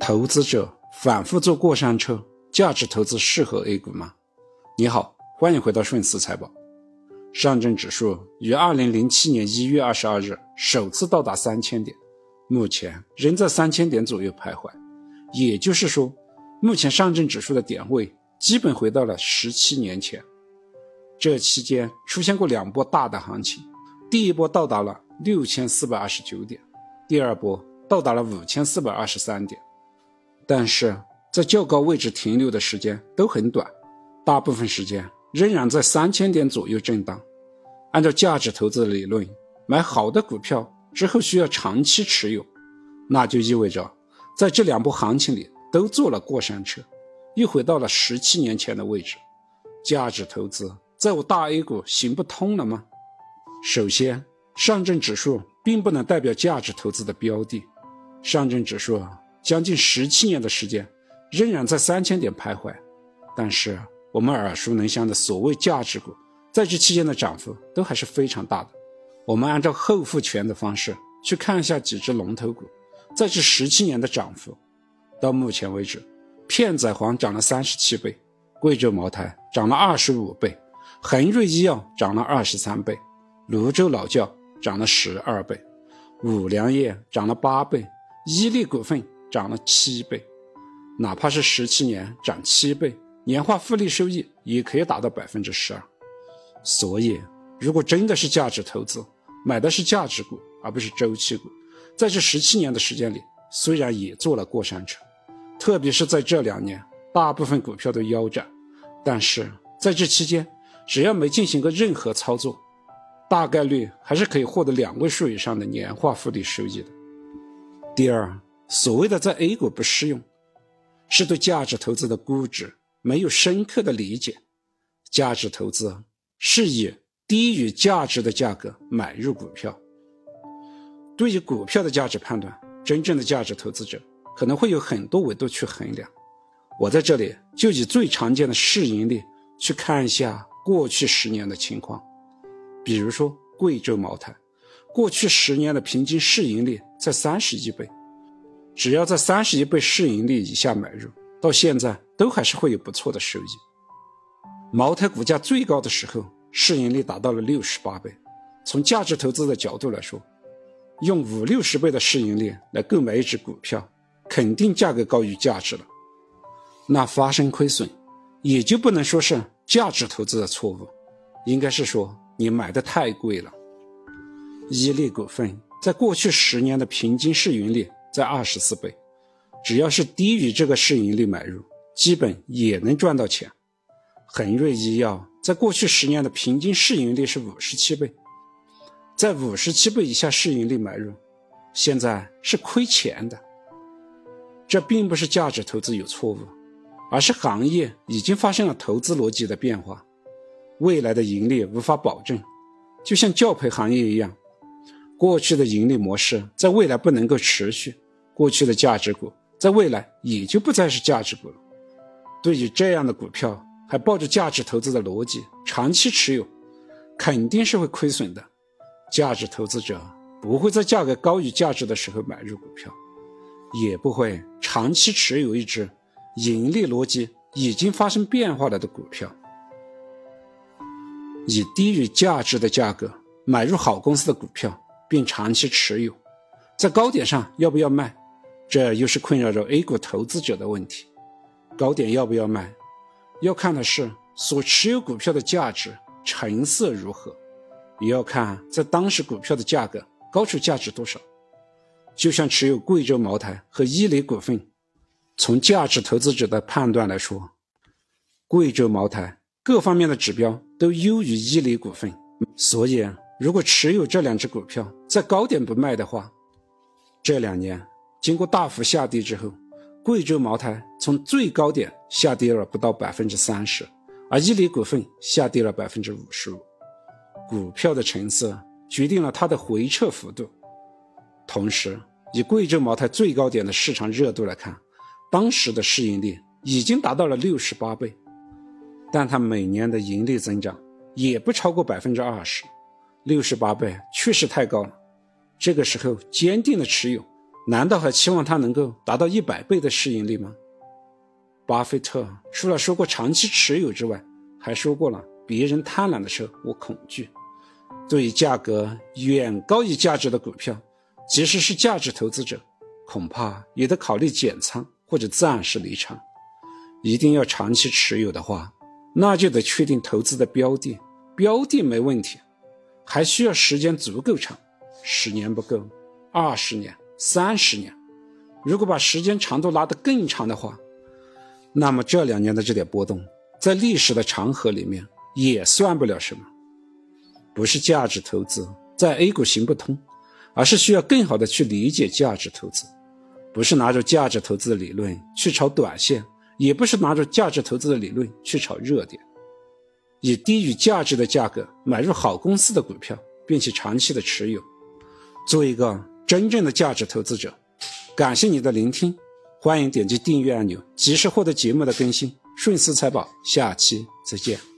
投资者反复坐过山车，价值投资适合 A 股吗？你好，欢迎回到顺思财宝。上证指数于二零零七年一月二十二日首次到达三千点，目前仍在三千点左右徘徊。也就是说，目前上证指数的点位基本回到了十七年前。这期间出现过两波大的行情，第一波到达了六千四百二十九点，第二波到达了五千四百二十三点。但是在较高位置停留的时间都很短，大部分时间仍然在三千点左右震荡。按照价值投资理论，买好的股票之后需要长期持有，那就意味着在这两波行情里都坐了过山车，又回到了十七年前的位置。价值投资在我大 A 股行不通了吗？首先，上证指数并不能代表价值投资的标的，上证指数。将近十七年的时间，仍然在三千点徘徊。但是我们耳熟能详的所谓价值股，在这期间的涨幅都还是非常大的。我们按照后复权的方式去看一下几只龙头股，在这十七年的涨幅，到目前为止，片仔癀涨了三十七倍，贵州茅台涨了二十五倍，恒瑞医药涨了二十三倍，泸州老窖涨了十二倍，五粮液涨了八倍，伊利股份。涨了七倍，哪怕是十七年涨七倍，年化复利收益也可以达到百分之十二。所以，如果真的是价值投资，买的是价值股而不是周期股，在这十七年的时间里，虽然也坐了过山车，特别是在这两年，大部分股票都腰斩，但是在这期间，只要没进行过任何操作，大概率还是可以获得两位数以上的年化复利收益的。第二。所谓的在 A 股不适用，是对价值投资的估值没有深刻的理解。价值投资是以低于价值的价格买入股票。对于股票的价值判断，真正的价值投资者可能会有很多维度去衡量。我在这里就以最常见的市盈率去看一下过去十年的情况。比如说贵州茅台，过去十年的平均市盈率在三十亿倍。只要在三十亿倍市盈率以下买入，到现在都还是会有不错的收益。茅台股价最高的时候，市盈率达到了六十八倍。从价值投资的角度来说，用五六十倍的市盈率来购买一只股票，肯定价格高于价值了。那发生亏损，也就不能说是价值投资的错误，应该是说你买的太贵了。伊利股份在过去十年的平均市盈率。在二十四倍，只要是低于这个市盈率买入，基本也能赚到钱。恒瑞医药在过去十年的平均市盈率是五十七倍，在五十七倍以下市盈率买入，现在是亏钱的。这并不是价值投资有错误，而是行业已经发生了投资逻辑的变化，未来的盈利无法保证，就像教培行业一样。过去的盈利模式在未来不能够持续，过去的价值股在未来也就不再是价值股了。对于这样的股票，还抱着价值投资的逻辑长期持有，肯定是会亏损的。价值投资者不会在价格高于价值的时候买入股票，也不会长期持有一只盈利逻辑已经发生变化了的股票，以低于价值的价格买入好公司的股票。并长期持有，在高点上要不要卖？这又是困扰着 A 股投资者的问题。高点要不要卖？要看的是所持有股票的价值成色如何，也要看在当时股票的价格高出价值多少。就像持有贵州茅台和伊犁股份，从价值投资者的判断来说，贵州茅台各方面的指标都优于伊犁股份，所以。如果持有这两只股票在高点不卖的话，这两年经过大幅下跌之后，贵州茅台从最高点下跌了不到百分之三十，而伊犁股份下跌了百分之五十五。股票的成色决定了它的回撤幅度。同时，以贵州茅台最高点的市场热度来看，当时的市盈率已经达到了六十八倍，但它每年的盈利增长也不超过百分之二十。六十八倍确实太高了，这个时候坚定的持有难道还期望它能够达到一百倍的市盈率吗？巴菲特除了说过长期持有之外，还说过了别人贪婪的时候我恐惧。对于价格远高于价值的股票，即使是价值投资者，恐怕也得考虑减仓或者暂时离场。一定要长期持有的话，那就得确定投资的标的，标的没问题，还需要时间足够长，十年不够，二十年、三十年。如果把时间长度拉得更长的话，那么这两年的这点波动，在历史的长河里面也算不了什么。不是价值投资在 A 股行不通，而是需要更好的去理解价值投资。不是拿着价值投资的理论去炒短线，也不是拿着价值投资的理论去炒热点。以低于价值的价格买入好公司的股票，并且长期的持有，做一个真正的价值投资者。感谢你的聆听。欢迎点击订阅按钮，及时获得节目的更新。顺思财宝，下期再见。